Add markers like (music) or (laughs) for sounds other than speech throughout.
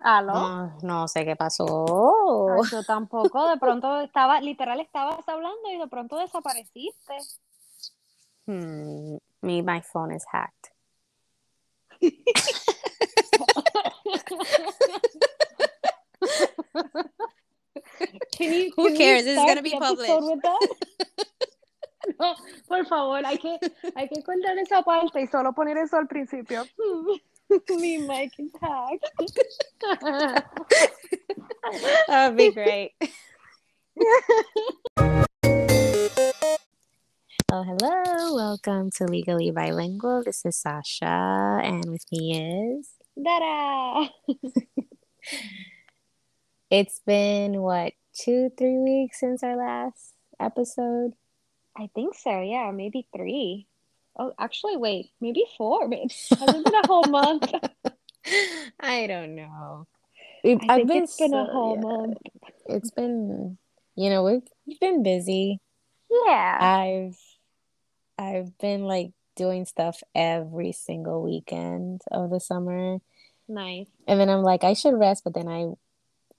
¿Aló? No, no sé qué pasó. Ay, yo tampoco, de pronto estaba, literal estabas hablando y de pronto desapareciste. Hmm, me, my phone is hacked. Can you, Who can cares? It's start gonna be the episode published. (laughs) No, por favor, hay que, hay que cortar esa parte y solo poner eso al principio. (laughs) Mi Mike, is hacked. That'd be great. (laughs) oh, hello. Welcome to Legally Bilingual. This is Sasha, and with me is. Dada! (laughs) It's been what, two, three weeks since our last episode? I think so, yeah, maybe three. Oh, actually, wait, maybe four. Maybe- Has it been a whole month? (laughs) I don't know. We've- I I've think been it's been a so- whole yeah, month. It's been, you know, we've, we've been busy. Yeah. I've I've been like doing stuff every single weekend of the summer. nice. And then I'm like, I should rest, but then I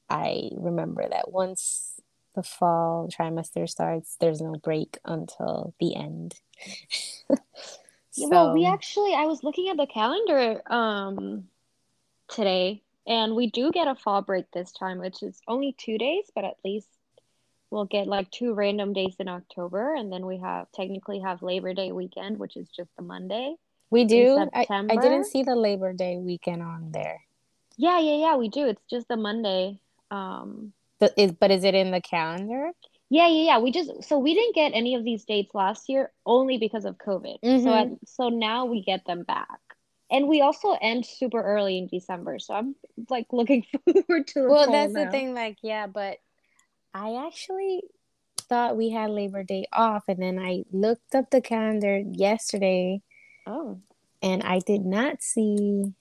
I remember that once the fall trimester starts, there's no break until the end. (laughs) Yeah, well, we actually, I was looking at the calendar um today, and we do get a fall break this time, which is only two days, but at least we'll get like two random days in October, and then we have technically have Labor Day weekend, which is just the Monday. we do. I, I didn't see the Labor Day weekend on there. Yeah, yeah, yeah, we do. It's just the Monday. Um, But is but is it in the calendar? Yeah, yeah, yeah. We just so we didn't get any of these dates last year only because of COVID. So Mhm. at, so now we get them back. And we also end super early in December, so I'm like looking (laughs) forward to Well, that's the thing, like, yeah, but I actually thought we had Labor Day off, and then I looked up the calendar yesterday, Oh, and I did not see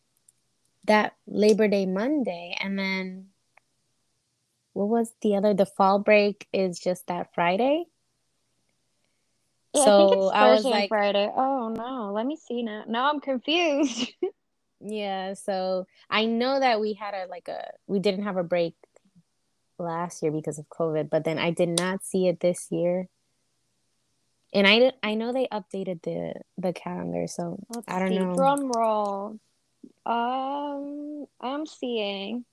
that Labor Day Monday. And then what was the other? The fall break is just that Friday. yeah, I think So it's I was Thursday like, Friday. Oh no, let me see now. Now I'm confused. (laughs) yeah, so I know that we had a like a we didn't have a break last year because of COVID, but then I did not see it this year. And I I know they updated the the calendar, so Let's I don't see. know. Drum roll. Um, I'm seeing.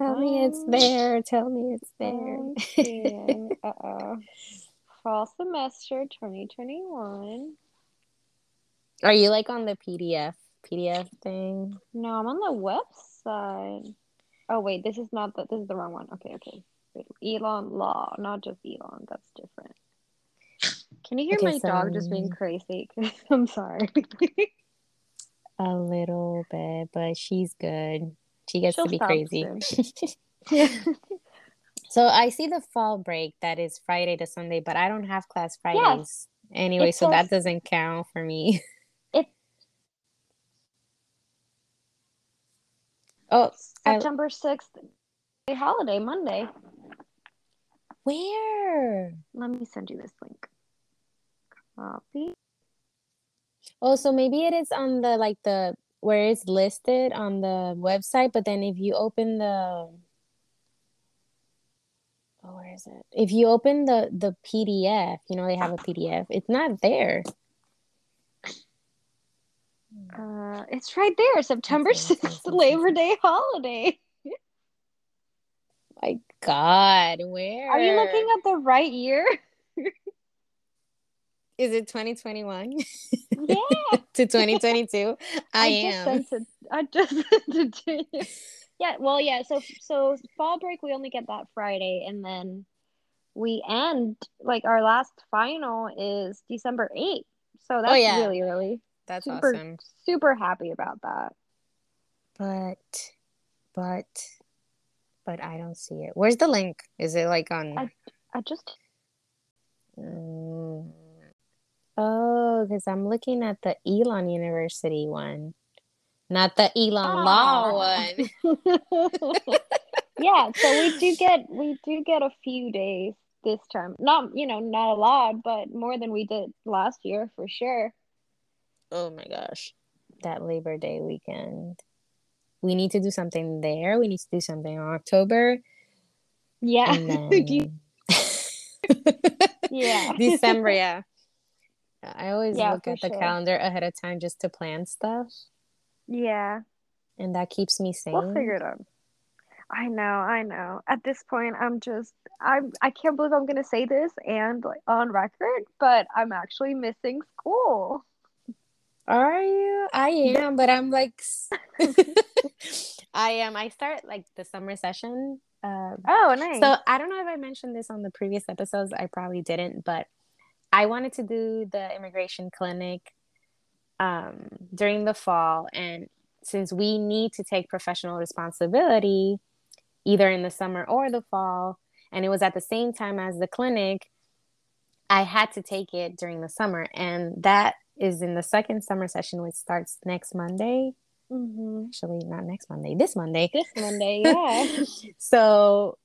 Tell me it's Um, there. Tell me it's there. (laughs) I'm. Uh-oh. Fall semester 2021. Are you like on the PDF PDF thing? No, I'm on the website. Oh wait, this is not the this is the wrong one. Okay, okay. Wait, Elon Law, not just Elon. That's different. Can you hear Okay, my dog just being crazy? (laughs) I'm sorry. (laughs) A little bit, but she's good. She gets She'll to be crazy. (laughs) (laughs) So I see the fall break that is Friday to Sunday, but I don't have class Fridays anyway, It so that doesn't count for me. (laughs) It- oh, September 6th, a holiday, Monday. where? Let me send you this link. Copy. Oh, so maybe it is on the like the where it's listed on the website, but then if you open the oh, where is it? If you open the the PDF, you know they have a PDF. It's not there. Uh, it's right there, September 6th, (laughs) Labor. Day holiday. My God, where Are you looking at the right year? (laughs) Is it 2021 Yeah. (laughs) to 2022? (laughs) I, just am. sent it. I just (laughs) sent it to you. Yeah, well, yeah. So, so fall break we only get that Friday, and then we end like our last final is December eighth. So that's Oh, yeah. really early. That's super, awesome. super happy about that. But, but, but I don't see it. Where's the link? Is it like on? I- I just Mm. Oh, because I'm looking at the Elon University one, not the Elon Law Ah. one. (laughs) yeah, so we do get we do get a few days this term. Not you know not a lot, but more than we did last year for sure. Oh my gosh, that Labor Day weekend. we need to do something there. We need to do something in October. Yeah. (laughs) Then... (laughs) yeah. December, yeah. I always Yeah, look at the sure. calendar ahead of time just to plan stuff, Yeah. and that keeps me sane. We'll figure it out. I know, I know. At this point, I'm just, I'm, I can't believe I'm gonna say this and like on record, but I'm actually missing school. Are you? I am, but I'm like, (laughs) I am. I start like the summer session. Uh, Oh, nice. so I don't know if I mentioned this on the previous episodes. I probably didn't, but I wanted to do the immigration clinic um, during the fall, and since we need to take professional responsibility either in the summer or the fall, and it was at the same time as the clinic, I had to take it during the summer, and that is in the second summer session, which starts next Monday. hmm Actually, not next Monday, this Monday. This Monday, (laughs) yeah. so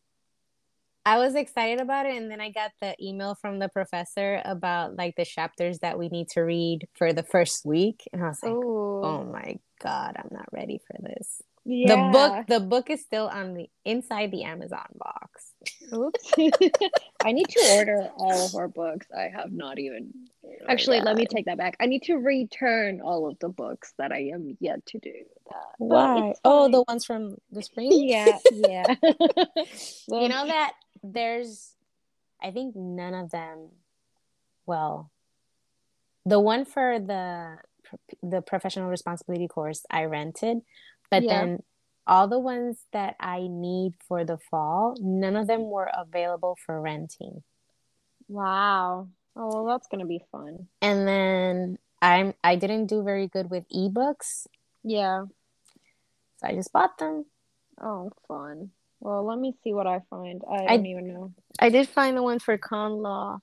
I was excited about it, and then I got the email from the professor about like the chapters that we need to read for the first week, and I was like, oh Ooh. "Oh my god, I'm not ready for this." yeah. The book, the book is still on the inside the Amazon box. Oops. (laughs) I need to order all of our books. I have not even. Oh Actually, let me take that back. I need to return all of the books that I am yet to do. That. Why? Oh, the ones from the (laughs) spring. yeah, yeah. (laughs) Well, you know that there's i think none of them well the one for the the professional responsibility course i rented but Yeah. then all the ones that i need for the fall none of them were available for renting Wow. Oh, well, that's gonna be fun. and then i'm i didn't do very good with ebooks Yeah. so i just bought them Oh, fun. Well, let me see what I find. I I- don't even know. i did find the one for con law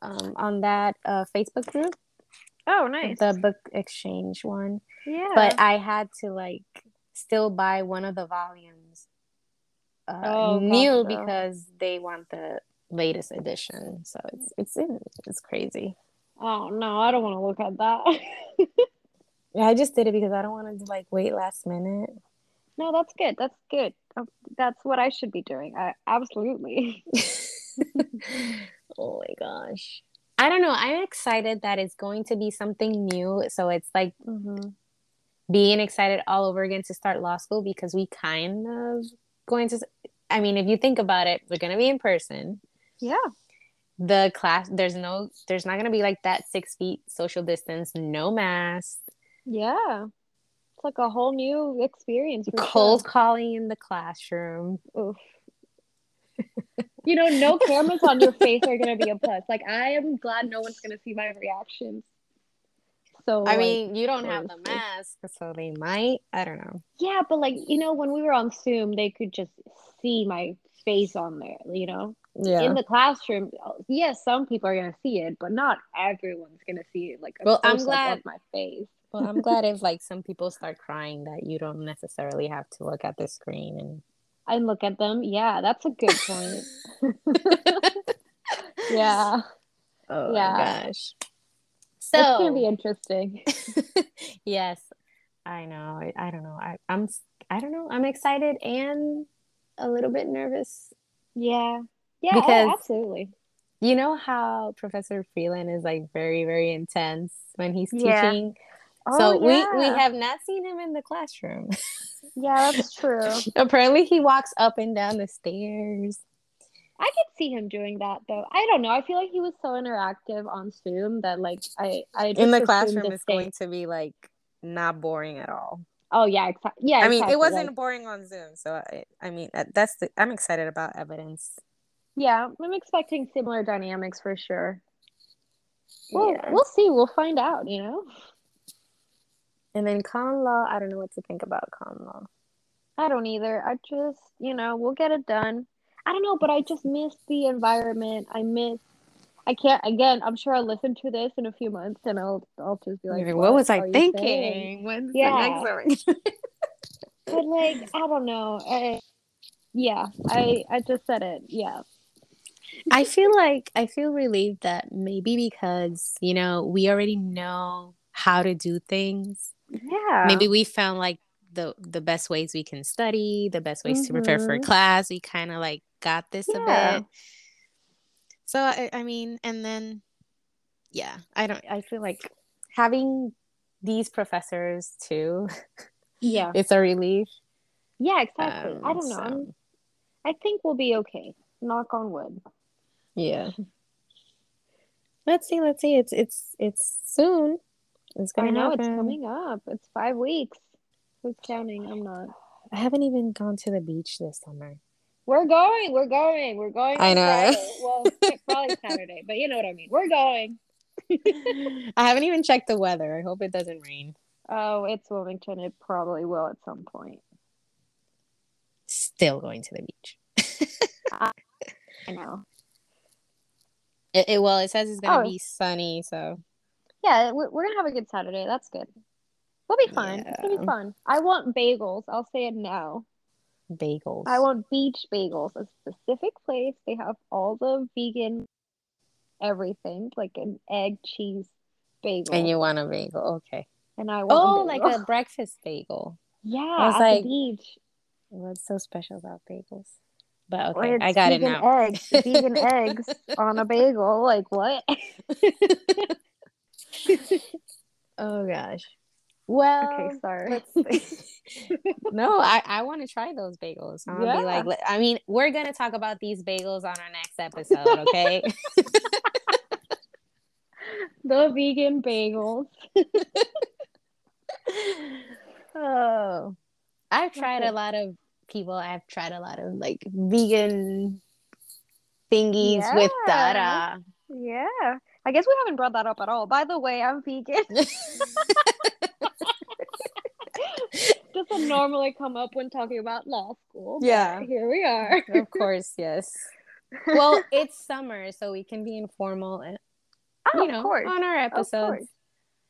um, on that uh, facebook group Oh, nice. the book exchange one yeah. but I had to like still buy one of the volumes uh, Oh, new gotcha. because they want the latest edition. So it's it's in, it's crazy. oh no, I don't want to look at that. (laughs) Yeah, I just did it because I don't want to like wait last minute. No, that's good. That's good. Uh, That's what I should be doing. I, absolutely. (laughs) oh my gosh. I don't know. I'm excited that it's going to be something new. So it's like hmm being excited all over again to start law school because we kind of going to I mean, if you think about it, we're going to be in person. Yeah. the class there's no there's not gonna be like that six feet social distance no mask Yeah. It's like a whole new experience. For cold calling in the classroom Oof. you know, no cameras on your face are gonna be a plus. Like I am glad no one's gonna see my reactions. So i like, mean you don't have the mask so they might i don't know yeah, but like you know, when we were on Zoom, they could just see my face on there. You know, yeah in the classroom, yes, some people are gonna see it, but not everyone's gonna see it. Like a Well, I'm glad- my face. Well i'm glad if like some people start crying that you don't necessarily have to look at the screen and I look at them. Yeah, that's a good point. (laughs) yeah, oh Yeah. my gosh it's gonna be interesting. (laughs) yes i know I, I don't know I, i'm I don't know i'm excited and a little bit nervous Yeah, yeah, oh, absolutely. You know how Professor Freeland is like very, very intense when he's Yeah. Teaching. Oh, so we we have not seen him in the classroom. Yeah, that's true. (laughs) Apparently, he walks up and down the stairs. I could see him doing that though. I don't know. I feel like he was so interactive on Zoom that like I I just in the classroom, to it's going to be like not boring at all. Oh yeah, exactly. Yeah, I mean, exactly. it wasn't like- boring on Zoom, so I, I mean, that's the. I'm excited about evidence. yeah, I'm expecting similar dynamics for sure. Well, Yeah. we'll see. We'll find out. You know. And then con law, I don't know what to think about con law. I don't either. I just, you know, we'll get it done. I don't know, but I just miss the environment. I miss. I can't. Again, I'm sure I'll listen to this in a few months, and I'll, I'll just be like, Like, what, was I thinking? saying?" When's Yeah. the next one? (laughs) But like, I don't know. I, yeah, I, I just said it. Yeah. I feel like I feel relieved that maybe because you know we already know how to do things. Yeah. Maybe we found like the the best ways we can study, the best ways mm-hmm. to prepare for Mhm. class. We kind of like got this a bit. So I, I mean, and then yeah, I don't. I feel like having these professors too, (laughs) Yeah. it's a relief. Yeah, exactly. I Um, don't know. so I think we'll be okay. Knock on wood. yeah. Let's see. Let's see. It's it's it's soon. It's I gonna know it's coming up. It's five weeks. Who's counting? I'm not. I haven't even gone to the beach this summer. We're going. We're going. We're going. I know? Friday. (laughs) Well, probably Saturday, but you know what I mean. We're going. I haven't even checked the weather. I hope it doesn't rain. Oh, it's Wilmington. It probably will at some point. Still going to the beach. (laughs) I know. It, it well, it says it's gonna Oh. be sunny, so Yeah, we're, we're gonna have a good Saturday. That's good. We'll be fine. It's gonna be fun. I want bagels. I'll say it now. bagels. I want beach bagels. A specific place. They have all the vegan everything, like an egg cheese bagel. and you want a bagel, okay? And I want Oh, a like a (laughs) breakfast bagel. yeah, I was at like, the beach. What's so special about bagels? But okay, I got it now. Eggs, vegan (laughs) eggs on a bagel. Like what? (laughs) (laughs) Oh gosh. Well, okay, sorry. (laughs) (laughs) no, I, I want to try those bagels. I'm gonna be like, I mean, we're gonna talk about these bagels on our next episode, okay? the vegan bagels. oh, I've tried Okay. a lot of people. I've tried a lot of like vegan thingies with Yeah. Dada. Yeah. I guess we haven't brought that up at all. By the way, I'm vegan. (laughs) (laughs) Doesn't normally come up when talking about law school. Yeah. Here we are. of course, yes. Well, (laughs) it's summer, so we can be informal, and, oh, you know, of course. on our Of course. episodes.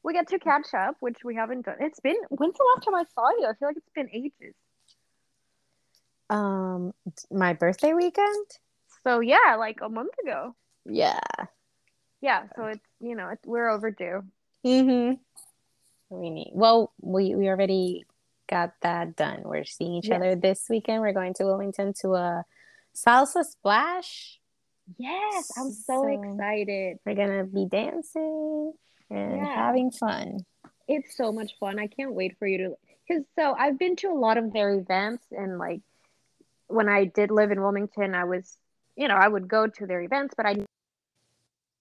We get to catch up, which we haven't done. It's been when's the last time I saw you? I feel like it's been ages. Um, my birthday weekend. So yeah, like a month ago. Yeah. Yeah, so it's you know it's, we're overdue. Mm-hmm. We need. Well, we we already got that done. We're seeing each Yes. other this weekend. We're going to Wilmington to a salsa splash. Yes, I'm so, So- excited. We're gonna be dancing and Yeah. having fun. It's so much fun. I can't wait for you to because so I've been to a lot of their events and like when I did live in Wilmington, I was you know I would go to their events, but I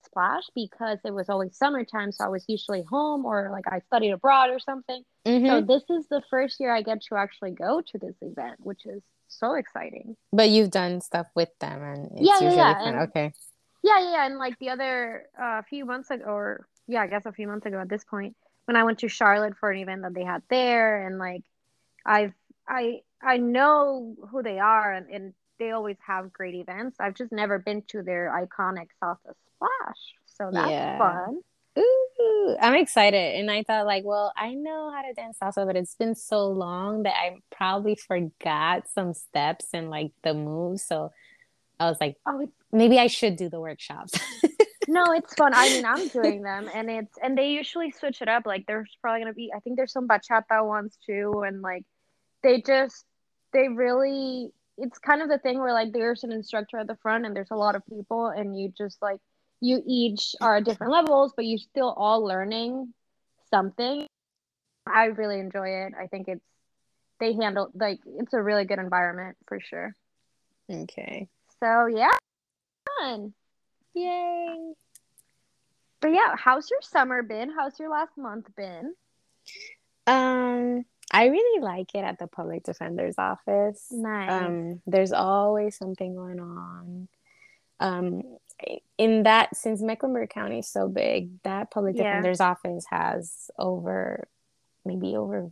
splash because it was always summertime, so I was usually home or like I studied abroad or something. So Mhm. this is the first year I get to actually go to this event, which is so exciting. But you've done stuff with them, and it's Yeah, yeah, usually yeah, fun. and- Okay. Yeah, yeah, yeah. And like the other uh, few months ago, or yeah, I guess a few months ago at this point, when I went to Charlotte for an event that they had there, and like I've I I know who they are, and, and they always have great events. I've just never been to their iconic salsa splash, so that's Yeah. fun. Ooh, I'm excited. And I thought, like, well, I know how to dance salsa, but it's been so long that I probably forgot some steps and like the moves. So I was like, Oh, maybe I should do the workshops. (laughs) no, it's fun. I mean, I'm doing them, and it's and they usually switch it up. Like there's probably gonna be, I think there's some bachata ones too, and like they just they really. It's kind of the thing where like there's an instructor at the front, and there's a lot of people, and you just like you each are at different levels, but you're still all learning something. I really enjoy it. I think it's they handle like it's a really good environment for sure. okay. So yeah, fun. Yay. But yeah, how's your summer been? How's your last month been? Um, I really like it at the public defender's office. Nice. Um, there's always something going on. Um, in that, since Mecklenburg County is so big, that public Yeah. defender's office has over maybe over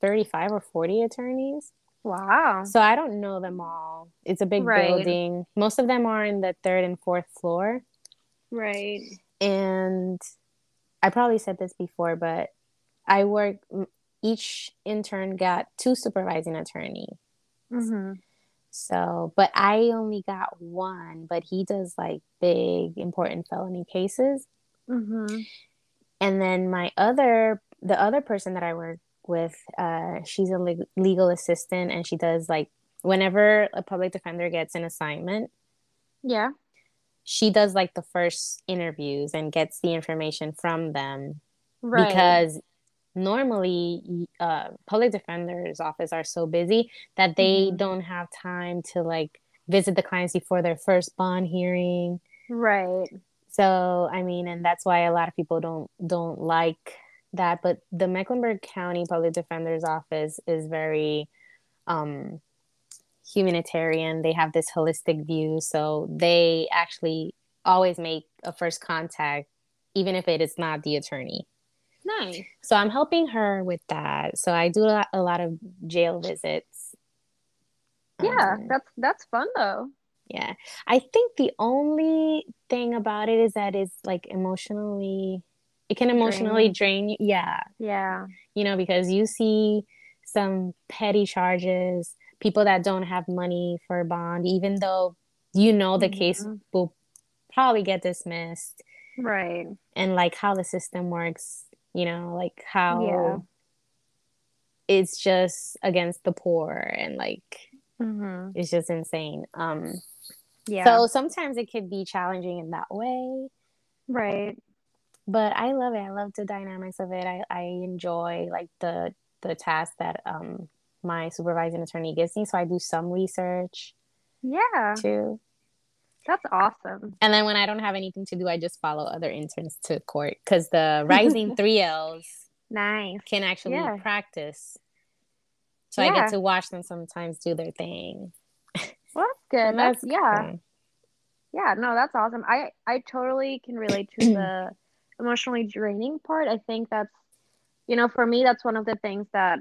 35 or 40 attorneys. Wow. So I don't know them all. It's a big Right. building. Most of them are in the third and fourth floor. Right. and I probably said this before, but I work. Each intern got two supervising attorney. Mm-hmm. So, but I only got one. But he does like big, important felony cases. Mm-hmm. And then my other, the other person that I work with uh she's a leg- legal assistant and she does like whenever a public defender gets an assignment Yeah. she does like the first interviews and gets the information from them Right. because normally uh public defender's office are so busy that they Mhm. don't have time to like visit the clients before their first bond hearing. Right. so i mean and that's why a lot of people don't don't like that. But the mecklenburg county public defender's office is very um humanitarian. They have this holistic view. So they actually always make a first contact even if it is not the attorney Nice. so i'm helping her with that so i do a lot, a lot of jail visits Yeah, Um, that's that's fun though. yeah i think the only thing about it is that it's like emotionally it can emotionally drain you yeah Yeah. you know because you see some petty charges people that don't have money for a bond even though you know the case Mhm. will probably get dismissed Right. and like how the system works you know like how Yeah. it's just against the poor and like Mm-hmm. it's just insane um Yeah. so sometimes it could be challenging in that way right. but i love it i love the dynamics of it i, I enjoy like the the task that um my supervising attorney gives me so i do some research Yeah. too That's awesome. and then when i don't have anything to do i just follow other interns to court because the rising (laughs) 3ls Nice. can actually Yeah. practice so i get to watch them sometimes do their thing Well, that's (laughs) good. And That's, yeah. cool. Yeah, no, that's awesome. I I totally can relate to the (clears throat) emotionally draining part. I think that's you know, for me that's one of the things that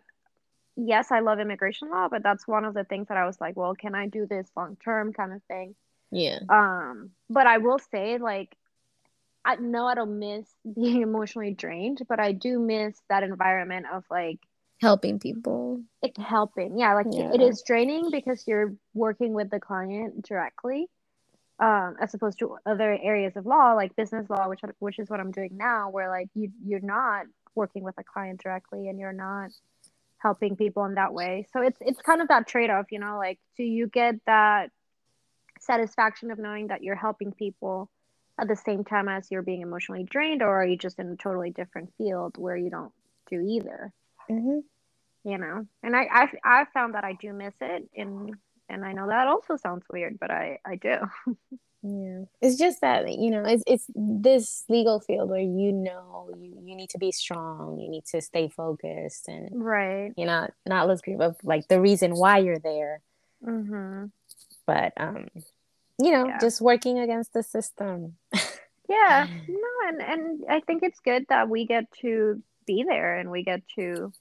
yes, I love immigration law, but that's one of the things that I was like, well, can I do this long term kind of thing? Yeah Um, but I will say like I know I don't miss (laughs) being emotionally drained, but I do miss that environment of like helping people it's helping. Yeah, like it Yeah. is draining because you're working with the client directly, um, as opposed to other areas of law like business law, which which is what I'm doing now, where like you you're not working with a client directly and you're not helping people in that way. So it's it's kind of that trade off, you know, like do you get that satisfaction of knowing that you're helping people at the same time as you're being emotionally drained, or are you just in a totally different field where you don't do either? mm-hmm. you know and I, I i found that i do miss it and and i know that also sounds weird but i i do Yeah. It's just that, you know, it's it's this legal field where you know you, you need to be strong, you need to stay focused and right you know, not lose grip of like the reason why you're there. mm-hmm. But um, you know, Yeah. just working against the system. (laughs) yeah (sighs) no and and i think it's good that we get to be there and we get to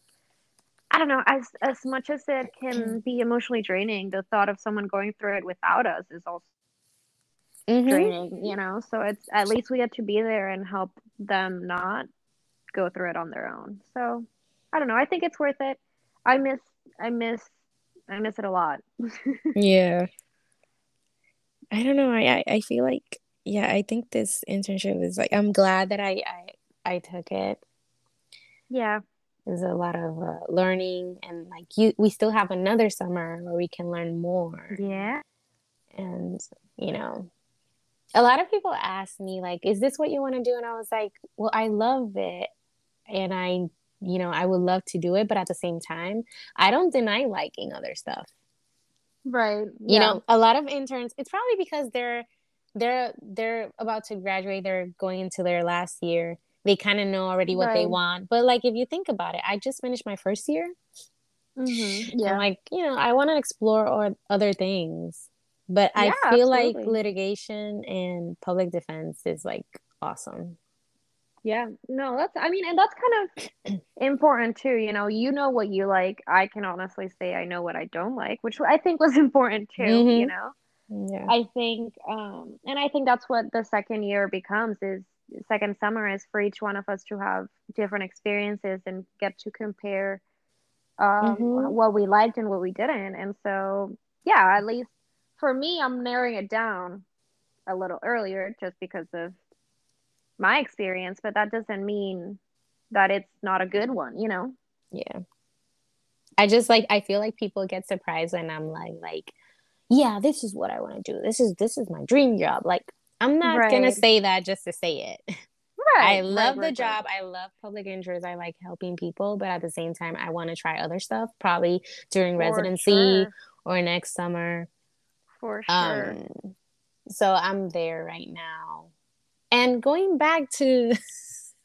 i don't know as as much as it can be emotionally draining the thought of someone going through it without us is also Mhm. draining you know so it's at least we get to be there and help them not go through it on their own so i don't know i think it's worth it i miss i miss i miss it a lot (laughs) Yeah. I don't know. I, I feel like yeah, I think this internship is like I'm glad that I I, I took it. yeah There's a lot of uh, learning and like you we still have another summer where we can learn more. yeah and you know a lot of people ask me like is this what you want to do and i was like well i love it and i you know i would love to do it but at the same time i don't deny liking other stuff right you know a lot of interns it's probably because they're they're they're about to graduate they're going into their last year they kind of know already what they want but like if you think about it i just finished my first year mm-hmm. I'm yeah like, you know, I want to explore or other things. But I Yeah, feel like litigation and public defense is like awesome. Yeah no that's i mean and that's kind of important too you know you know what you like i can honestly say i know what i don't like which i think was (laughs) important too Mhm. you know Yeah. I think, um, and I think that's what the second year becomes is second summer is for each one of us to have different experiences and get to compare um, Mhm. what we liked and what we didn't. And so, yeah, at least for me, I'm narrowing it down a little earlier just because of my experience, but that doesn't mean that it's not a good one, you know? yeah. I just like I feel like people get surprised when I'm like like yeah, this is what I want to do. This is this is my dream job. Like I'm not right. gonna say that just to say it. (laughs) Right. I love right, the job. I love public interest. I like helping people, but at the same time, I want to try other stuff. Probably during For residency sure. or next summer. For sure. Um, so I'm there right now. And going back to (laughs)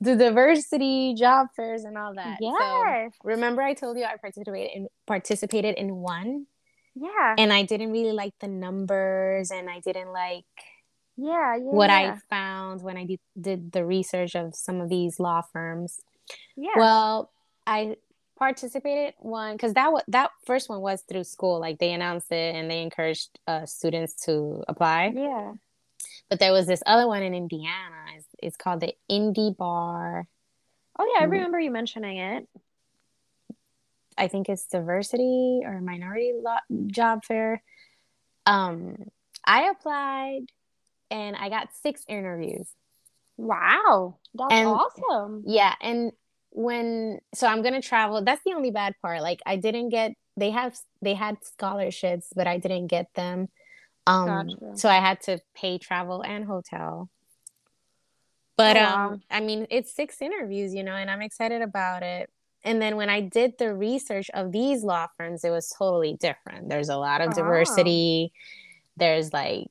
the diversity job fairs and all that. Yes. So, remember I told you I participated in participated in one? Yeah. And I didn't really like the numbers and I didn't like yeah, yeah what yeah. I found when I did, did the research of some of these law firms. Yeah. Well, I participated one because that was that first one was through school. Like they announced it and they encouraged uh, students to apply. Yeah. But there was this other one in Indiana. It's, it's called the IndyBar. Oh yeah, I mm. remember you mentioning it. I think it's diversity or minority law, job fair. Um, I applied and I got six interviews. Wow, that's and, awesome. Yeah, and when so I'm gonna travel. That's the only bad part. Like I didn't get. They have they had scholarships, but I didn't get them. Um, gotcha. so I had to pay travel and hotel. But oh, wow. um, I mean, it's six interviews, you know, and I'm excited about it. And then when I did the research of these law firms, it was totally different. There's a lot of oh. diversity. There's like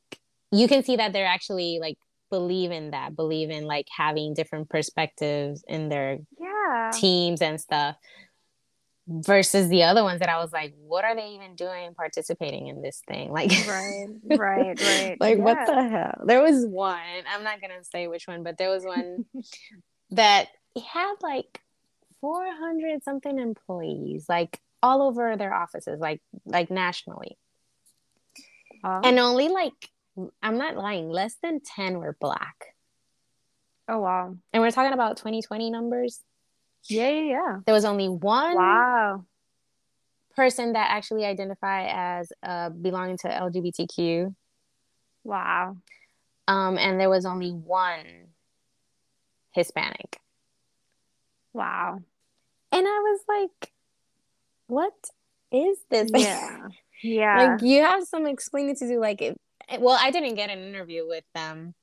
you can see that they're actually like believe in that, believe in like having different perspectives in their yeah. teams and stuff. Versus the other ones that I was like, what are they even doing participating in this thing? Like, right, right, right. (laughs) like, yeah. what the hell? There was one, I'm not gonna say which one, but there was one (laughs) that had like 400 something employees, like all over their offices, like like nationally. And only like I'm not lying, less than 10 were black. Oh, wow. And we're talking about 2020 numbers. Yeah, yeah, yeah. There was only one wow person that actually identified as uh, belonging to LGBTQ. Wow. Um, and there was only one Hispanic. Wow. And I was like, what is this? Yeah. (laughs) Yeah. like you have some explaining to do. Like it, well i didn't get an interview with them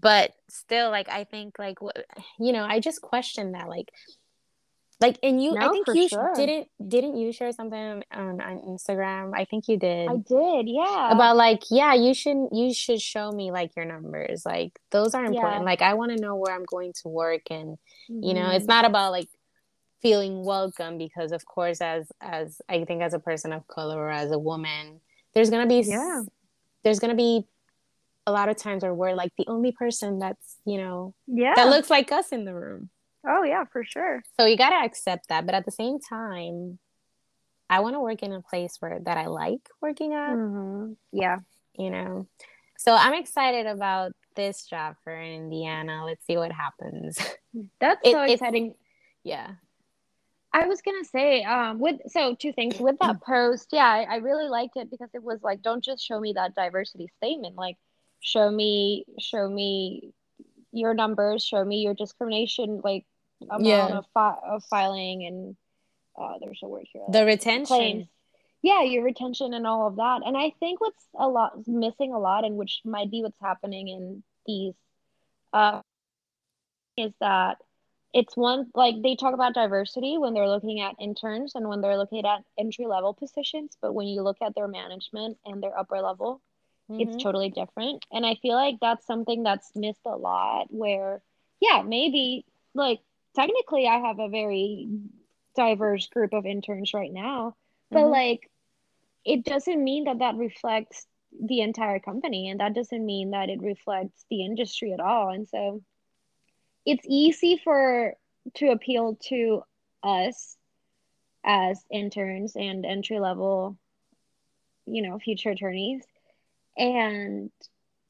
but still like i think like you know i just questioned that like like and you no, i think you sure. didn't didn't you share something on, on instagram i think you did i did yeah about like yeah you should you should show me like your numbers like those are important yeah. like i want to know where i'm going to work and mm-hmm. you know it's mm-hmm. not about like feeling welcome because of course as as i think as a person of color or as a woman there's gonna be yeah there's going to be a lot of times where we're like the only person that's you know yeah that looks like us in the room oh yeah for sure. So you got to accept that but at the same time i want to work in a place where that i like working at. Mm-hmm. yeah. You know? So i'm excited about this job for indiana. Let's see what happens. (laughs) That's it, so exciting. Yeah. I was gonna say, um, with so two things with that post. Yeah, I, I, really liked it because it was like, don't just show me that diversity statement. Like, show me, show me your numbers, show me your discrimination, like amount yeah. of, fi- of filing and uh, there's a word here. The retention. Claims. Yeah, your retention and all of that. And I think what's a lot missing a lot, and which might be what's happening in these, uh, is that it's one like they talk about diversity when they're looking at interns and when they're looking at entry level positions but when you look at their management and their upper level mm-hmm. it's totally different and i feel like that's something that's missed a lot where yeah maybe like technically i have a very diverse group of interns right now but mm-hmm. like it doesn't mean that that reflects the entire company and that doesn't mean that it reflects the industry at all and so it's easy for to appeal to us as interns and entry level you know future attorneys and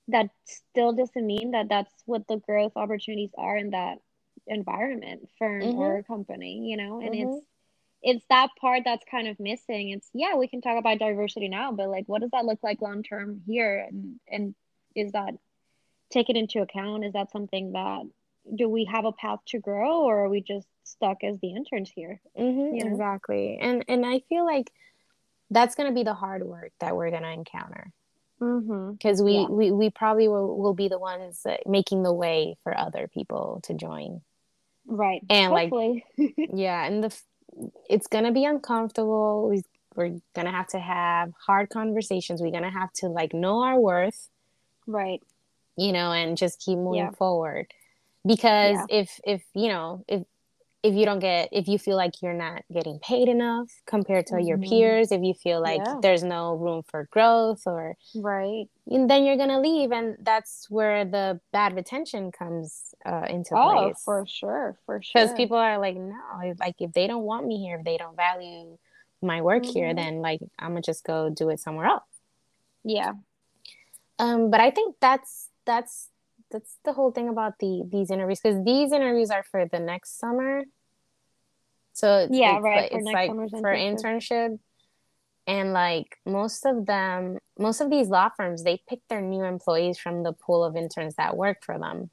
that still doesn't mean that that's what the growth opportunities are and that environment firm mm-hmm. or company you know and mm-hmm. it's it's that part that's kind of missing it's yeah we can talk about diversity now but like what does that look like long term here and and is that taken into account is that something that do we have a path to grow or are we just stuck as the interns here? Mm-hmm, You know? Exactly. And and I feel like that's going to be the hard work that we're going to encounter Mm-hmm. because we, Yeah. we we probably will, will be the ones that making the way for other people to join. Right. And, like, (laughs) Yeah, and the it's going to be uncomfortable. We we're going to have to have hard conversations. We're going to have to like know our worth, right. you know, and just keep moving Yeah. forward. Because Yeah. if if you know, if if you don't get if you feel like you're not getting paid enough compared to your Mhm. peers if you feel like Yeah. there's no room for growth or Right. and then you're gonna leave and that's where the bad retention comes uh, into Oh, place for sure. For sure. because people are like no like if they don't want me here if they don't value my work here Mhm. then like i'm gonna just go do it somewhere else Yeah. um but i think that's that's that's the whole thing about the these interviews because these interviews are for the next summer so it's, Yeah, it's right, like, for it's next like for internship. and like most of them most of these law firms they pick their new employees from the pool of interns that work for them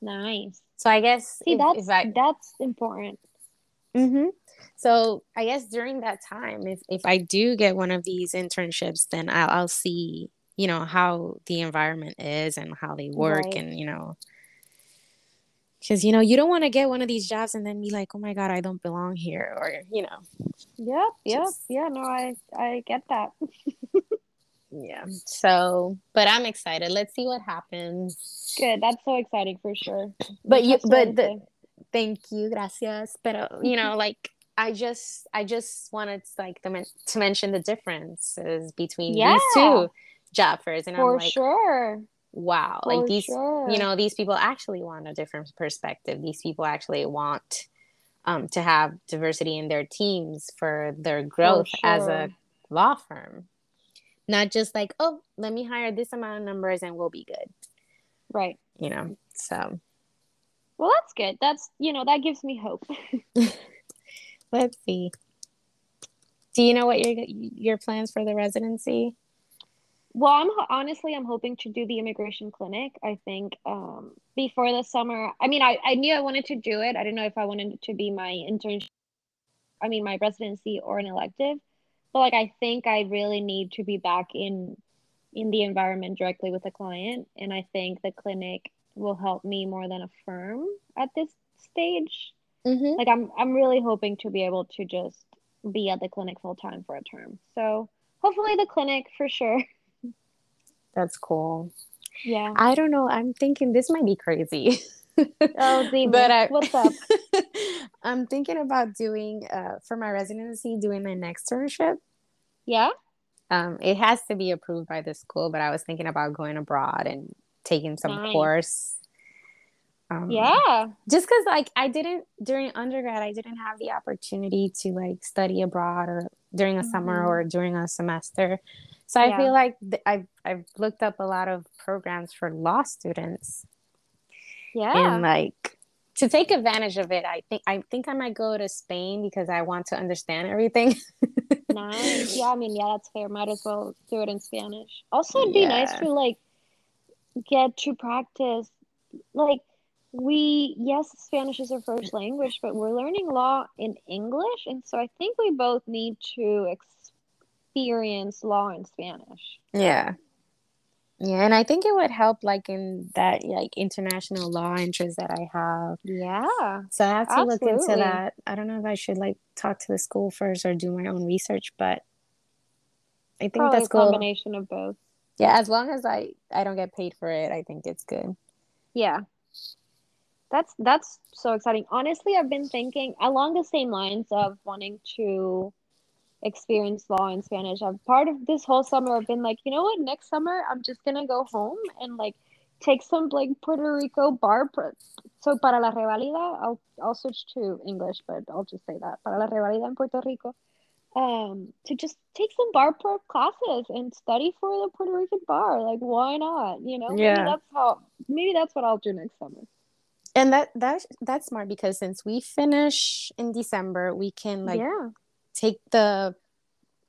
Nice. so i guess See, if, that's if I, that's important. hmm So I guess during that time, if if I do get one of these internships, then I'll, I'll see, you know, how the environment is and how they work, Right. and you know, because you know you don't want to get one of these jobs and then be like, oh my god, I don't belong here, or you know, Yep. Yep. Just- Yeah. No, I I get that. (laughs) yeah. So, but I'm excited. Let's see what happens. Good. That's so exciting for sure. But you, but the, thank you, gracias. But you know, like. I just, I just wanted like the, men- to mention the differences between Yeah. these two job fairs, and for I'm like, sure. wow For like these sure. you know these people actually want a different perspective these people actually want um, to have diversity in their teams for their growth as a law firm not just like oh let me hire this amount of numbers and we'll be good Right. you know so Well, that's good. That's you know that gives me hope. (laughs) (laughs) let's see do you know what your your plans for the residency Well, I'm honestly I'm hoping to do the immigration clinic. I think um, before the summer. I mean, I I knew I wanted to do it. I didn't know if I wanted it to be my internship. I mean, my residency or an elective. But like, I think I really need to be back in in the environment directly with a client, and I think the clinic will help me more than a firm at this stage. mm-hmm. Like, I'm I'm really hoping to be able to just be at the clinic full time for a term. So hopefully the clinic for sure. (laughs) that's cool Yeah. i don't know i'm thinking this might be crazy (laughs) Oh, (laughs) Zima, but I, what's up? (laughs) I'm thinking about doing uh, for my residency, doing an externship. Yeah. Um, it has to be approved by the school, but I was thinking about going abroad and taking some Nice. course. Um, Yeah. just because like I didn't during undergrad, I didn't have the opportunity to like study abroad or during a summer Mhm. or during a semester. So I Yeah. feel like th- I've I've looked up a lot of programs for law students Yeah. and like to take advantage of it i think i think i might go to spain because i want to understand everything (laughs) nice. Yeah, I mean, yeah, that's fair. Might as well do it in Spanish. Also, it'd be nice to like get to practice. Like, we, yes, Spanish is our first language, but we're learning law in English. And so I think we both need to experience law in Spanish. yeah yeah and i think it would help like in that like international law interest that i have Yeah. so i have to look into that i don't know if i should like talk to the school first or do my own research but i think Probably that's cool combination of both. yeah as long as i i don't get paid for it i think it's good Yeah. That's that's so exciting. Honestly, I've been thinking along the same lines of wanting to experience law in Spanish. I've part of this whole summer I've been like, you know what, next summer I'm just gonna go home and like take some like Puerto Rico bar pro- so para la revalida, I'll I'll switch to English, but I'll just say that. Para la revalida in Puerto Rico. Um, to just take some bar pro classes and study for the Puerto Rican bar. Like, why not? You know, Yeah. maybe that's how maybe that's what I'll do next summer. and that that that's smart because since we finish in december we can like yeah. Take the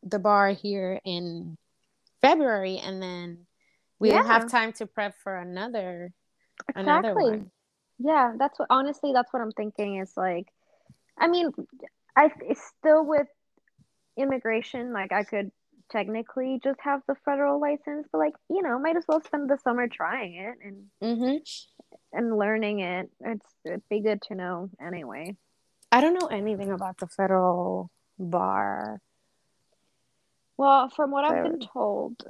the bar here in February and then we don't Yeah. have time to prep for another another Exactly. one. Yeah, that's what honestly that's what I'm thinking is like I mean, I it's still with immigration like I could technically just have the federal license, but like, you know, might as well spend the summer trying it and Mm-hmm. and learning it. It's it'd be good to know anyway. I don't know anything about the federal bar. Well, from what I've been told,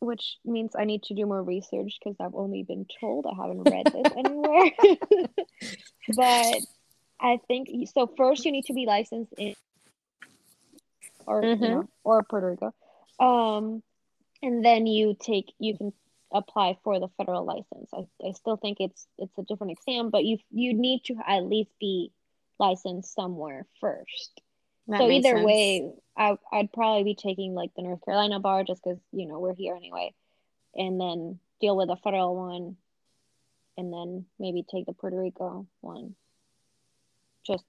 which means I need to do more research because I've only been told. I haven't read this (laughs) anywhere. (laughs) but I think so. First, you need to be licensed in, or you Mhm. know, or Puerto Rico, um, and then you take you can apply for the federal license. I, I still think it's it's a different exam, but you you need to at least be licensed somewhere first That so either sense. way, I, I'd probably be taking like the North Carolina bar just because you know we're here anyway, and then deal with the federal one, and then maybe take the Puerto Rico one, just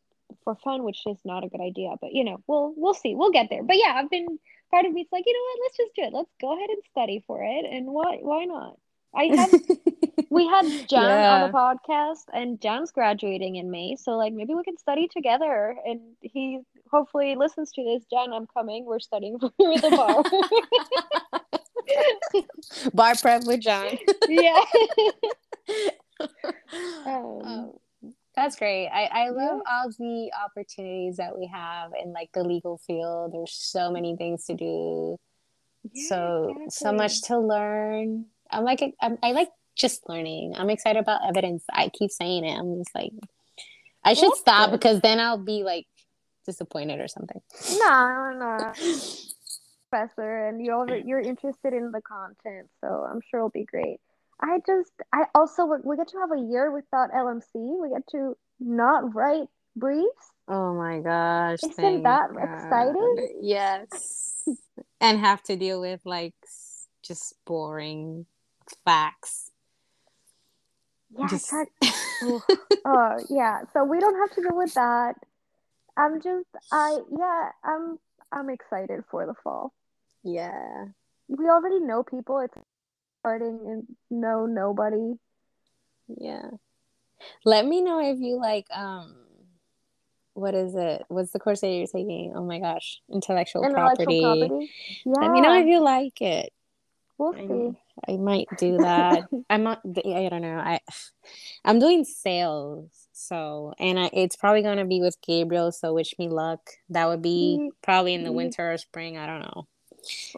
for fun, which is not a good idea. But you know, we'll we'll see, we'll get there. But yeah, I've been part of me's like, you know what, let's just do it. Let's go ahead and study for it, and why why not? I have (laughs) we had Jan on the podcast, and Jan's graduating in May, so like maybe we can study together. And he hopefully listens to this. Jan, I'm coming. We're studying for the bar. (laughs) bar prep with John. yeah. (laughs) Um, Um, that's great. I, I love Yeah. all the opportunities that we have in like the legal field. There's so many things to do. so so much to learn. I'm like I'm, I like just learning. I'm excited about evidence. I keep saying it. I'm just like I should Well, stop because then I'll be like disappointed or something. No, no, (laughs) professor, and you already you're interested in the content, so I'm sure it'll be great. I just, I also we get to have a year without LMC. We get to not write briefs. Oh my gosh. Isn't that God. exciting? Yes. (laughs) and have to deal with like just boring facts. Yeah, Just- (laughs) oh yeah. So we don't have to deal with that. I'm just, I yeah, I'm I'm excited for the fall. yeah. We already know people. It's starting and know nobody. Yeah. Let me know if you like um what is it? What's the course that you're taking? Oh my gosh. Intellectual, property. Intellectual property. property. Yeah. Let me know if you like it. We'll I, see. I might do that. (laughs) I'm not I don't know. I I'm doing sales. So and I, it's probably gonna be with Gabriel, so wish me luck. That would be Ye- probably in the mm-hmm. winter or spring. I don't know.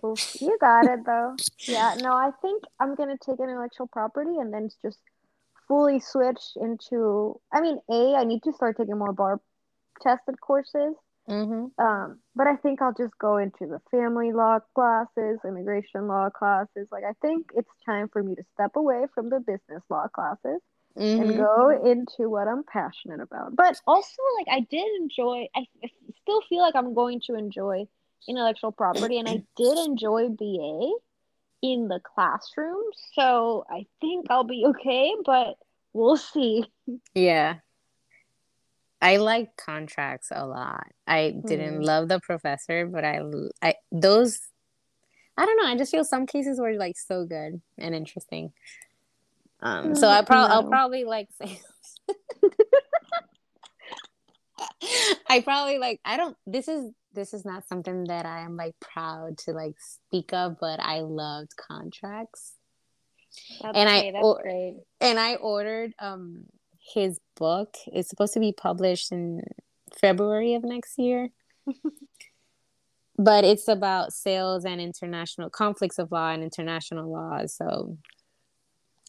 Oof, you got it though. (laughs) Yeah, no, I think I'm gonna take intellectual property and then just fully switch into. I mean, a I need to start taking more bar tested courses. Mm-hmm. Um, but I think I'll just go into the family law classes, immigration law classes. Like I think it's time for me to step away from the business law classes and Mm-hmm. go into what I'm passionate about. But also, like I did enjoy. I still feel like I'm going to enjoy intellectual property, and I did enjoy BA in the classroom. So I think I'll be okay, but we'll see. Yeah. I like contracts a lot. I didn't Hmm. love the professor, but I I those I don't know, I just feel some cases were like so good and interesting. Um so Mm, I probably I'll probably like (laughs) sales. I probably like I don't this is this is not something that I am like proud to like speak of, but I loved contracts. That's And I- okay, that's or- great. and I ordered um his book. It's supposed to be published in February of next year. (laughs) but it's about sales and international conflicts of law and international law. So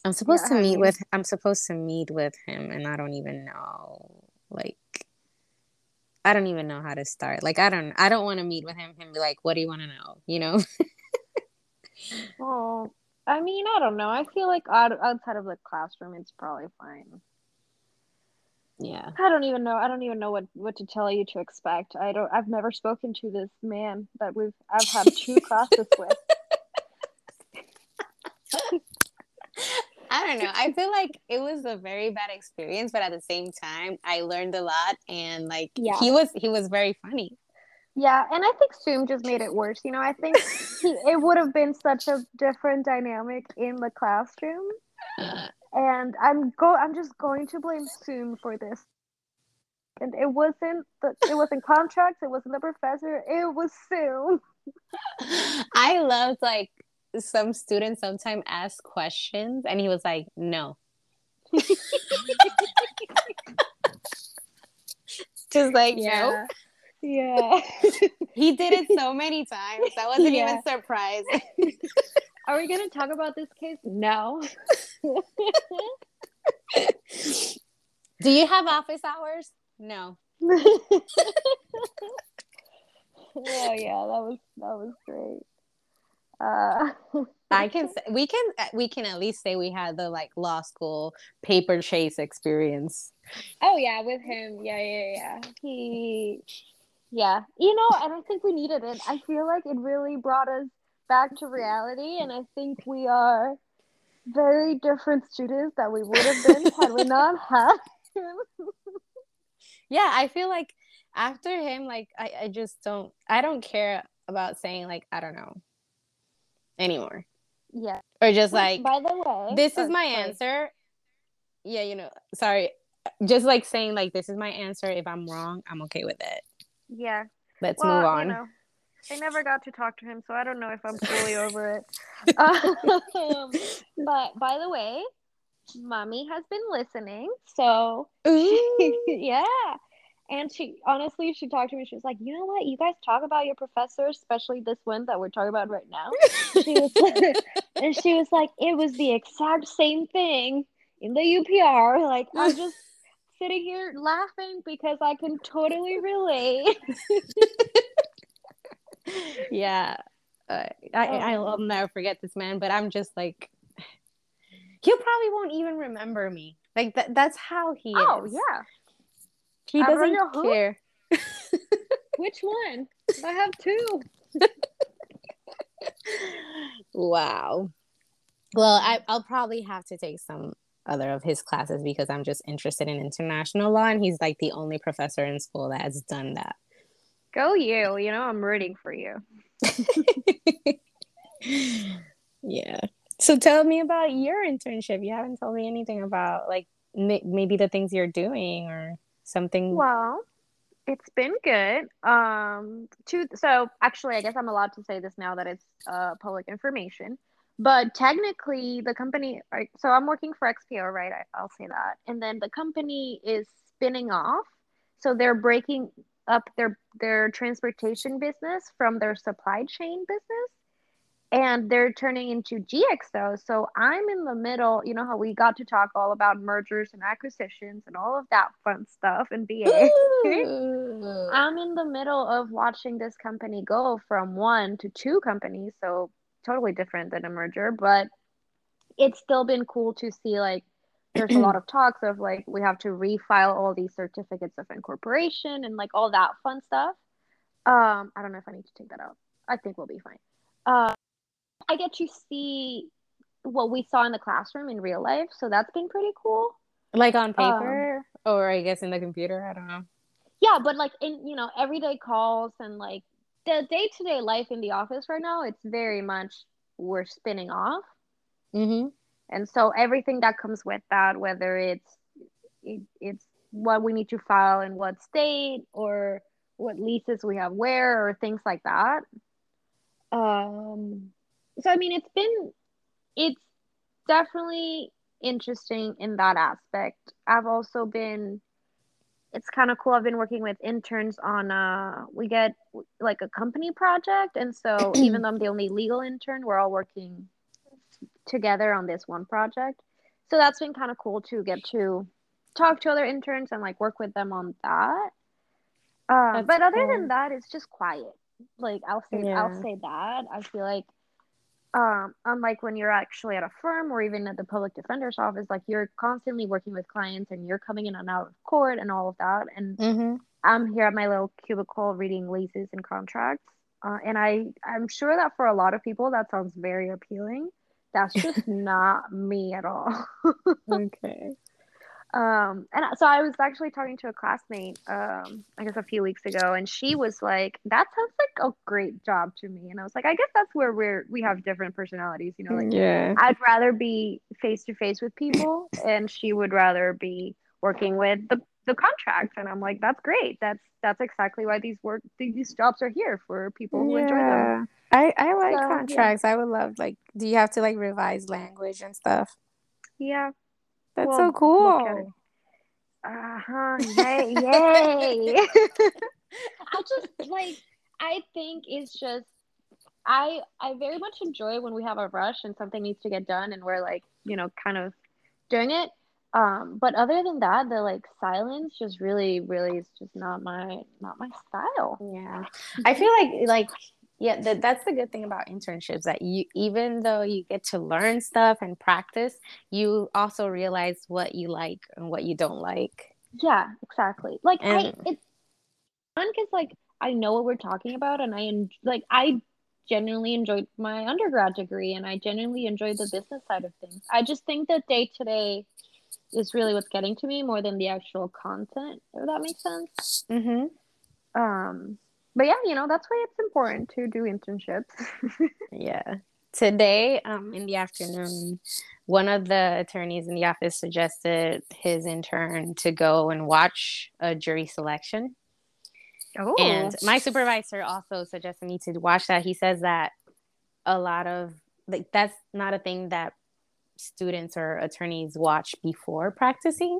I'm supposed Yeah, to meet with I'm supposed to meet with him and I don't even know like I don't even know how to start. Like I don't I don't want to meet with him and be like, what do you want to know? You know? (laughs) Oh, I mean, I don't know. I feel like out, outside of the classroom, it's probably fine. Yeah. I don't even know. I don't even know what what to tell you to expect. I don't. I've never spoken to this man that we've. I've had two (laughs) classes with. I don't know. I feel like it was a very bad experience, but at the same time, I learned a lot, and like Yeah. he was he was very funny. Yeah, and I think Zoom just made it worse. You know, I think he, it would have been such a different dynamic in the classroom. (sighs) Uh, and I'm go I'm just going to blame Zoom for this. And it wasn't the it wasn't contracts, it wasn't the professor, it was Zoom. (laughs) I loved like some students sometimes ask questions and he was like, no. (laughs) Just like, yeah. no. Yeah. (laughs) he did it so many times. I wasn't yeah. even surprised. Are we going to talk about this case? No. Do you have office hours? No. oh yeah, that was that was great. Uh, I can say, we can we can at least say we had the like law school paper chase experience. Oh yeah, with him, yeah, yeah, yeah. He, yeah, you know, and I think we needed it. I feel like it really brought us back to reality, and I think we are very different students that we would have been had we not (laughs) had him. yeah, I feel like after him, like I, I just don't I don't care about saying like I don't know anymore. Yeah. Or just like by the way, this is my sorry. answer. Yeah, you know, sorry. Just like saying like this is my answer. If I'm wrong, I'm okay with it. Yeah. Let's well, move on. You know, I never got to talk to him, so I don't know if I'm fully (laughs) over it. (laughs) Um, but by the way, mommy has been listening, so (laughs) yeah. And she honestly, she talked to me. She was like, "You know what? You guys talk about your professor, especially this one that we're talking about right now." she was like, and she was like, "It was the exact same thing in the UPR." Like I'm just sitting here laughing because I can totally relate. (laughs) yeah, uh, I I'll never forget this man. But I'm just like, (sighs) he probably won't even remember me. Like that. That's how he oh, is. Oh yeah. He doesn't care. (laughs) Which one? I have two. (laughs) wow. Well, I, I'll probably have to take some other of his classes because I'm just interested in international law, and he's like the only professor in school that has done that. Go you! You know I'm rooting for you. (laughs) yeah. So tell me about your internship. You haven't told me anything about like maybe the things you're doing or something well it's been good um to so actually i guess i'm allowed to say this now that it's uh public information but technically the company so i'm working for XPO right I, i'll say that and then the company is spinning off so they're breaking up their their transportation business from their supply chain business and they're turning into GXO. So I'm in the middle. You know how we got to talk all about mergers and acquisitions and all of that fun stuff in BA. (laughs) I'm in the middle of watching this company go from one to two companies. So totally different than a merger, but it's still been cool to see like there's a lot of talks of like we have to refile all these certificates of incorporation and like all that fun stuff. Um, I don't know if I need to take that out. I think we'll be fine. Uh, I get to see what we saw in the classroom in real life, so that's been pretty cool. Like on paper, um, or I guess in the computer. I don't know. Yeah, but like in you know everyday calls and like the day to day life in the office right now, it's very much we're spinning off. Mm-hmm. And so everything that comes with that, whether it's it, it's what we need to file in what state or what leases we have where or things like that. Um, so I mean, it's been it's definitely interesting in that aspect. I've also been it's kind of cool. I've been working with interns on uh we get like a company project and so (clears throat) even though I'm the only legal intern, we're all working together on this one project. So that's been kind of cool to get to talk to other interns and like work with them on that. Uh, but other cool. than that, it's just quiet. Like I'll say, yeah. I'll say that. I feel like um, unlike when you're actually at a firm or even at the public defender's office, like you're constantly working with clients and you're coming in and out of court and all of that. And mm-hmm. I'm here at my little cubicle reading leases and contracts. Uh, and I, I'm sure that for a lot of people that sounds very appealing. That's just not me at all. (laughs) okay. Um, and so I was actually talking to a classmate, um, I guess a few weeks ago, and she was like, "That sounds like a great job to me." And I was like, "I guess that's where we're we have different personalities, you know. Like, yeah. I'd rather be face to face with people, and she would rather be working with the the contract And I'm like, "That's great. That's that's exactly why these work these jobs are here for people who enjoy them." I I like So, yeah. contracts. I would love like. Do you have to like revise language and stuff? Yeah, That's Well, so cool. at it. Uh huh. Yay! Yay! (laughs) I just like. I think it's just. I I very much enjoy when we have a rush and something needs to get done and we're like you know kind of doing it. Um, but other than that, the like silence just really really is just not my not my style. Yeah. I feel like like yeah, that, that's the good thing about internships that you even though you get to learn stuff and practice, you also realize what you like and what you don't like. Yeah, exactly. Like I, it's fun because like I know what we're talking about, and I en- like I genuinely enjoyed my undergrad degree, and I genuinely enjoyed the business side of things. I just think that day to day is really what's getting to me more than the actual content. If that makes sense. Mm-hmm. Um, but yeah, you know that's why it's important to do internships. (laughs) Yeah. Today, um, in the afternoon, one of the attorneys in the office suggested his intern to go and watch a jury selection. oh, And my supervisor also suggested me to watch that. He says that a lot of like that's not a thing that students or attorneys watch before practicing.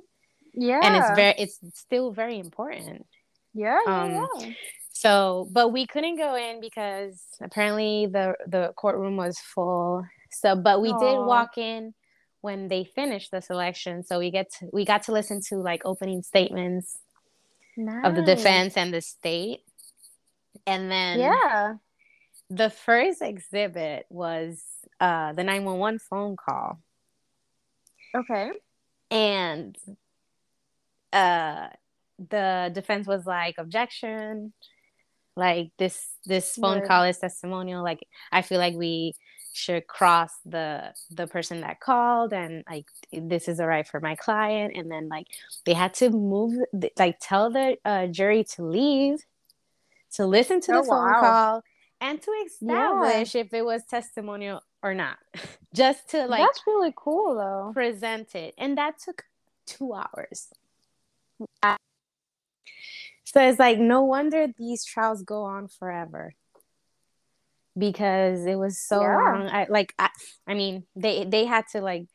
yeah, And it's very it's still very important. yeah, yeah, um, yeah. So, but we couldn't go in because apparently the the courtroom was full. So, but we did walk in when they finished the selection. So we get to, we got to listen to like opening statements of the defense and the state. And then Yeah. the first exhibit was uh the 911 phone call. Okay. And uh the defense was like objection like this this phone Right. call is testimonial like i feel like we should cross the the person that called and like this is all right for my client and then like they had to move like tell the uh, jury to leave to listen to the Oh, phone wow. call and to establish if it was testimonial or not (laughs) just to like That's really cool though. present it and that took two hours so it's like no wonder these trials go on forever because it was so Yeah. long I, like I, I mean they they had to like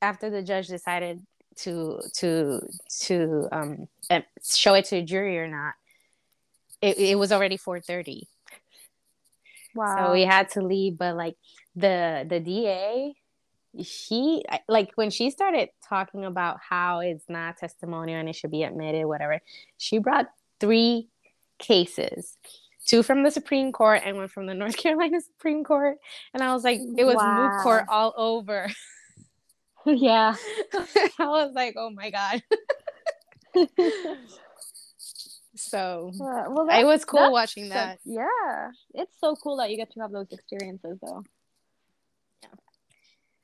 after the judge decided to to to um uh, show it to a jury or not it, it was already 4:30 Wow. so we had to leave but like the the da she like when she started talking about how it's not testimonial and it should be admitted whatever she brought three cases. Two from the supreme court and one from the north (laughs) carolina supreme court. And i was like it was moot court all over. (laughs) Yeah. (laughs) i was like oh my god. So Uh, well, it was cool watching so- that. Yeah, it's so cool that you get to have those experiences, though.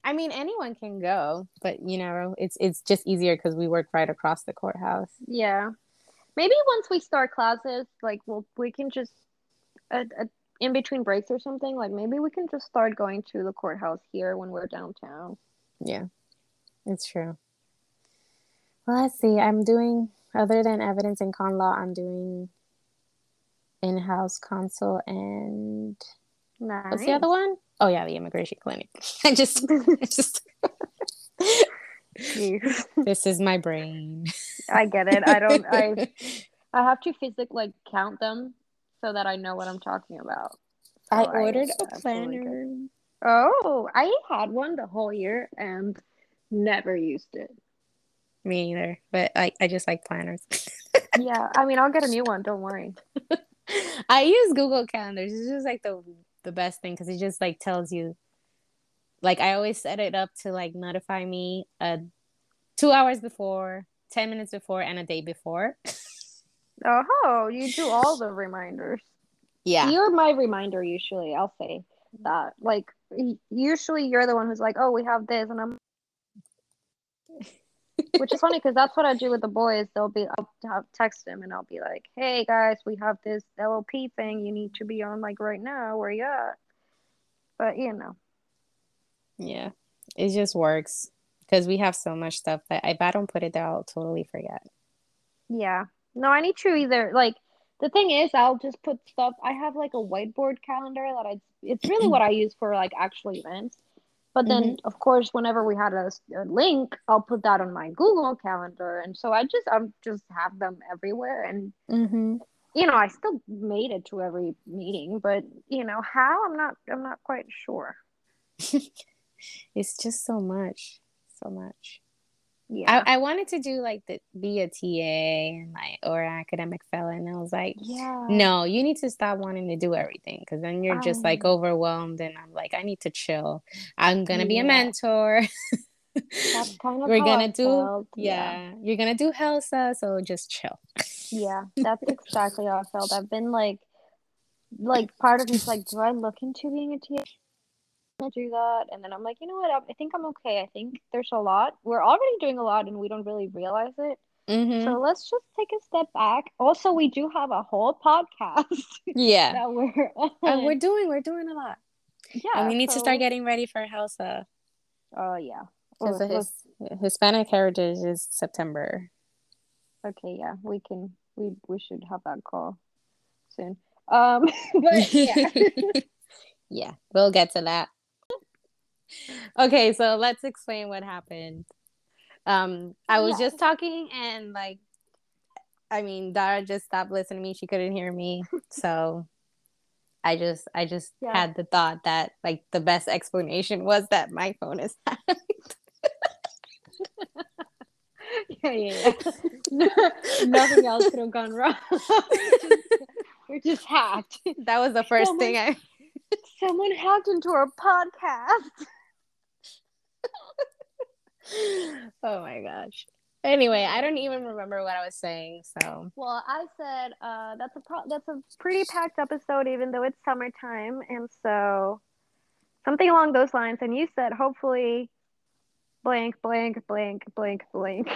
I mean, anyone can go, but you know, it's it's just easier because we work right across the courthouse. Yeah. Maybe once we start classes, like, we'll we can just uh, uh, in between breaks or something. Like, maybe we can just start going to the courthouse here when we're downtown. Yeah, it's true. Well, let's see. I'm doing other than evidence and con law. I'm doing in-house counsel and Nice. what's the other one? Oh yeah, the immigration clinic. (laughs) I just, I just. This is my brain. I get it. I don't. I (laughs) I have to physically like count them so that I know what I'm talking about. I ordered a planner. Oh, I had one the whole year and never used it. Me either, but I, I just like planners. Yeah, I mean, I'll get a new one. Don't worry. (laughs) I use Google Calendars. It's just like the the best thing because it just like tells you. Like I always set it up to like notify me uh two hours before, ten minutes before, and a day before. Oh, you do all the (laughs) reminders. Yeah. You're my reminder usually. I'll say that. Like, usually you're the one who's like, "Oh, we have this," and I'm Which is funny because that's what I do with the boys. They'll be, I'll, I'll text them and I'll be like, "Hey guys, we have this LLP thing. You need to be on like right now. Where you at?" But you know, Yeah, it just works because we have so much stuff that if I don't put it there, I'll totally forget. yeah. No, I need to either like. The thing is, I'll just put stuff. I have like a whiteboard calendar that I. It's really (clears throat) what I use for like actual events. But then, of course, whenever we had a link, I'll put that on my Google calendar, and so I just I'm just have them everywhere, and Mm-hmm. you know I still made it to every meeting, but you know how I'm not I'm not quite sure. (laughs) It's just so much, so much. Yeah, I, I wanted to do like the be a TA and like or an academic fellow, and I was like, yeah, no, you need to stop wanting to do everything because then you're just like Um, overwhelmed, and I'm like, I need to chill. I'm gonna be a mentor. That's (laughs) kind of We're gonna do felt. yeah, you're gonna do Helsa, so just chill. yeah, (laughs) that's exactly how I felt. I've been like, like part of me's like, do I look into being a TA? I do that, and then I'm like, you know what? I, think I'm okay. I think there's a lot. We're already doing a lot, and we don't really realize it. Mm-hmm. So let's just take a step back. Also, we do have a whole podcast (laughs) yeah, that we're and (laughs) we're doing we're doing a lot, yeah, and we need to start getting ready for Helsa Oh yeah. because his Hispanic Heritage is September. Okay, yeah, we can. We we should have that call soon. Um, (laughs) but yeah. yeah, we'll get to that. Okay, so let's explain what happened. Um, I was Yeah. just talking and like, I mean, Dara just stopped listening to me. She couldn't hear me, so I just, I just Yeah. had the thought that like the best explanation was that my phone is (laughs) hacked. yeah, yeah, yeah. (laughs) Nothing else could have gone wrong. (laughs) We're just hacked. that was the first Someone- thing I. Someone hacked into our podcast. (laughs) oh my gosh. Anyway, I don't even remember what I was saying. So Well, I said uh, that's a pro- that's a pretty packed episode, even though it's summertime, and so something along those lines. And you said hopefully, blank, blank, blank, blank, blank.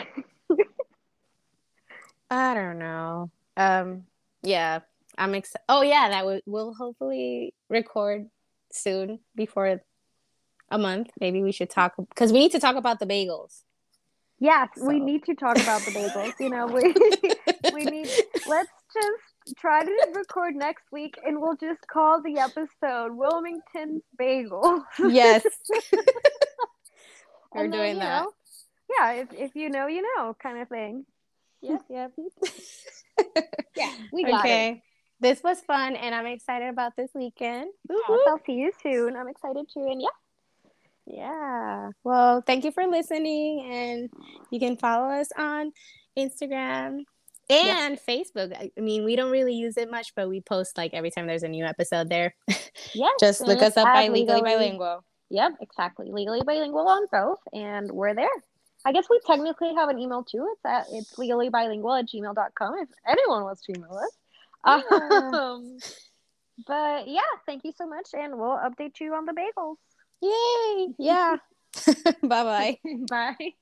(laughs) I don't know. Um, yeah, I'm excited. Oh yeah, that we we'll hopefully record soon before a month. Maybe we should talk because we need to talk about the bagels. yes, we need to talk about the bagels. You know, we (laughs) we need. Let's just try to record next week, and we'll just call the episode "Wilmington's Bagels." yes, (laughs) we're And doing that. know, yeah, if if you know, you know, kind of thing. Yeah, yeah. (laughs) Yeah, we got it. okay, this was fun, and I'm excited about this weekend. Yes, I'll see you soon. I'm excited too, and yeah. Yeah. Well, thank you for listening. And you can follow us on Instagram and Facebook. I I mean, we don't really use it much, but we post like every time there's a new episode there. (laughs) Yes, Just look us up by Legally Bilingual. Yep, exactly. Legally bilingual on both, and we're there. I guess we technically have an email too. It's at it's legally bilingual at gmail.com if anyone wants to email us. Yeah. Um, but yeah, thank you so much, and we'll update you on the bagels. Yay. Yeah. (laughs) (laughs) bye bye. Bye.